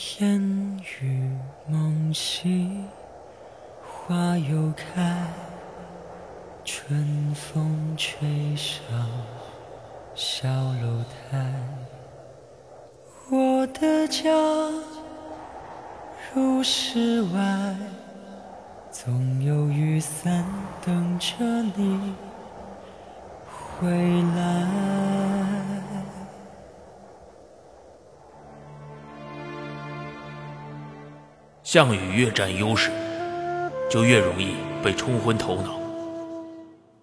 烟雨梦溪，花又开，春风吹上小楼台。我的家如世外，总有雨伞等着你回来。项羽越占优势，就越容易被冲昏头脑。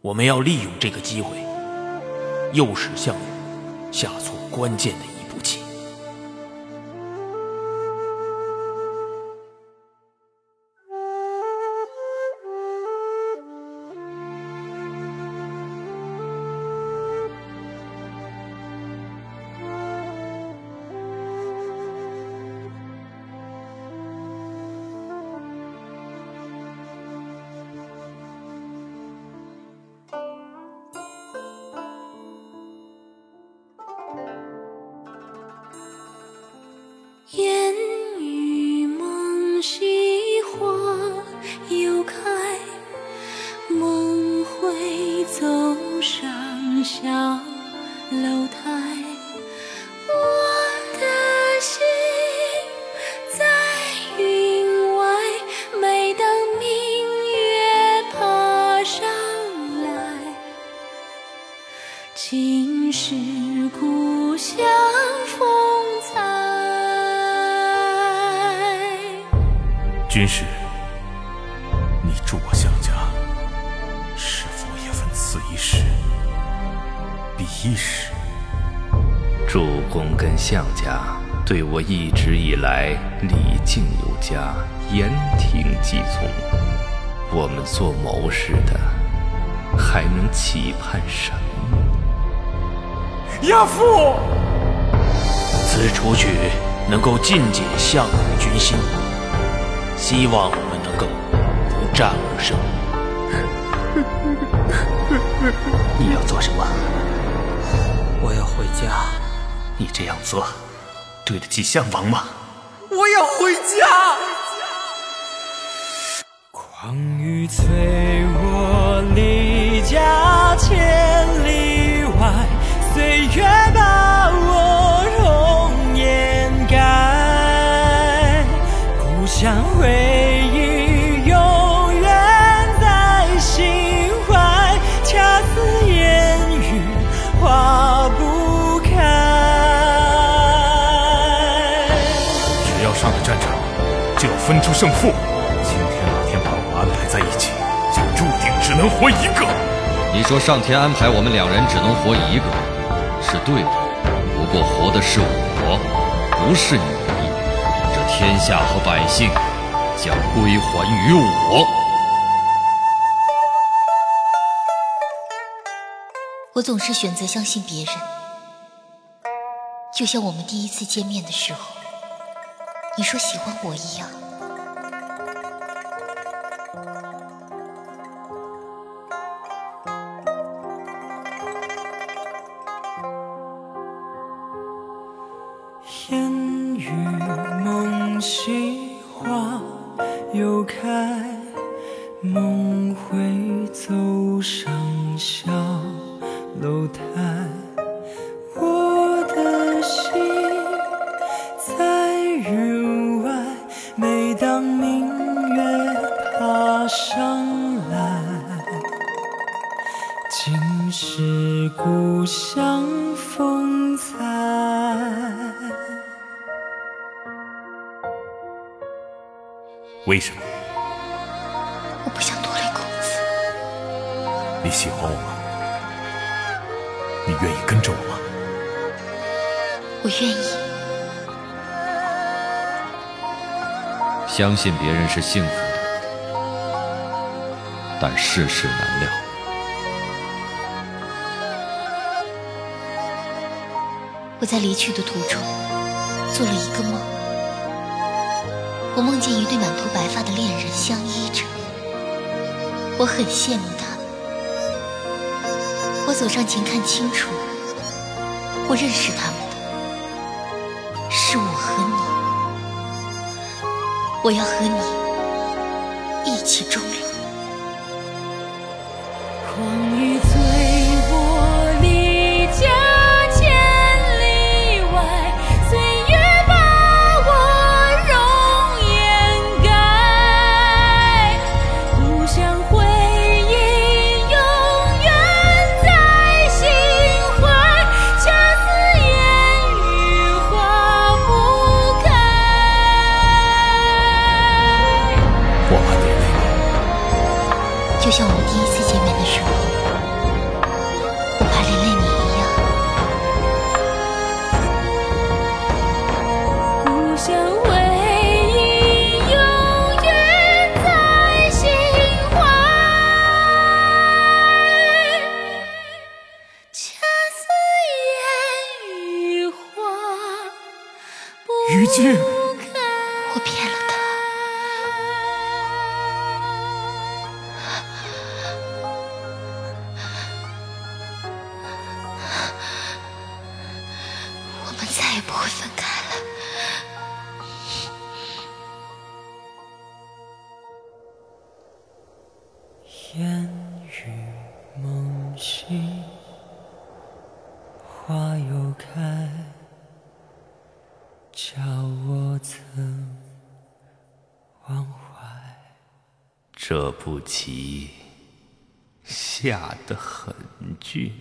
我们要利用这个机会，诱使项羽下错关键的一步棋。楼台。我的心在云外，每当明月爬上来，尽是故乡风采。军师，你助我相家，是否也分此一时，彼一时？主公跟项家对我一直以来礼敬有加，言听计从。我们做谋士的，还能期盼什么？亚父，此处曲能够尽解项羽军心，希望我们能够不战而胜。你要做什么？我要回家。你这样做，对得起项王吗？我要回家。狂雨催我离家千里外，岁月把我容颜改。故乡回上了战场，就要分出胜负。今天老天把我安排在一起，就注定只能活一个。你说上天安排我们两人只能活一个，是对的。不过活的是我，不是你。这天下和百姓将归还于我。我总是选择相信别人，就像我们第一次见面的时候，你说喜欢我一样。烟雨梦溪花又开，梦回走上小楼台。为什么？我不想拖累公子，你喜欢我吗？你愿意跟着我吗？我愿意。相信别人是幸福的，但世事难料。我在离去的途中做了一个梦，我梦见一对满头白发的恋人相依着我很羡慕他们。我走上前看清楚我认识他们的是我和你。我要和你一起终老我骗了他。我们再也不会分开了。烟雨梦醒。花又开。这步棋下得很俊。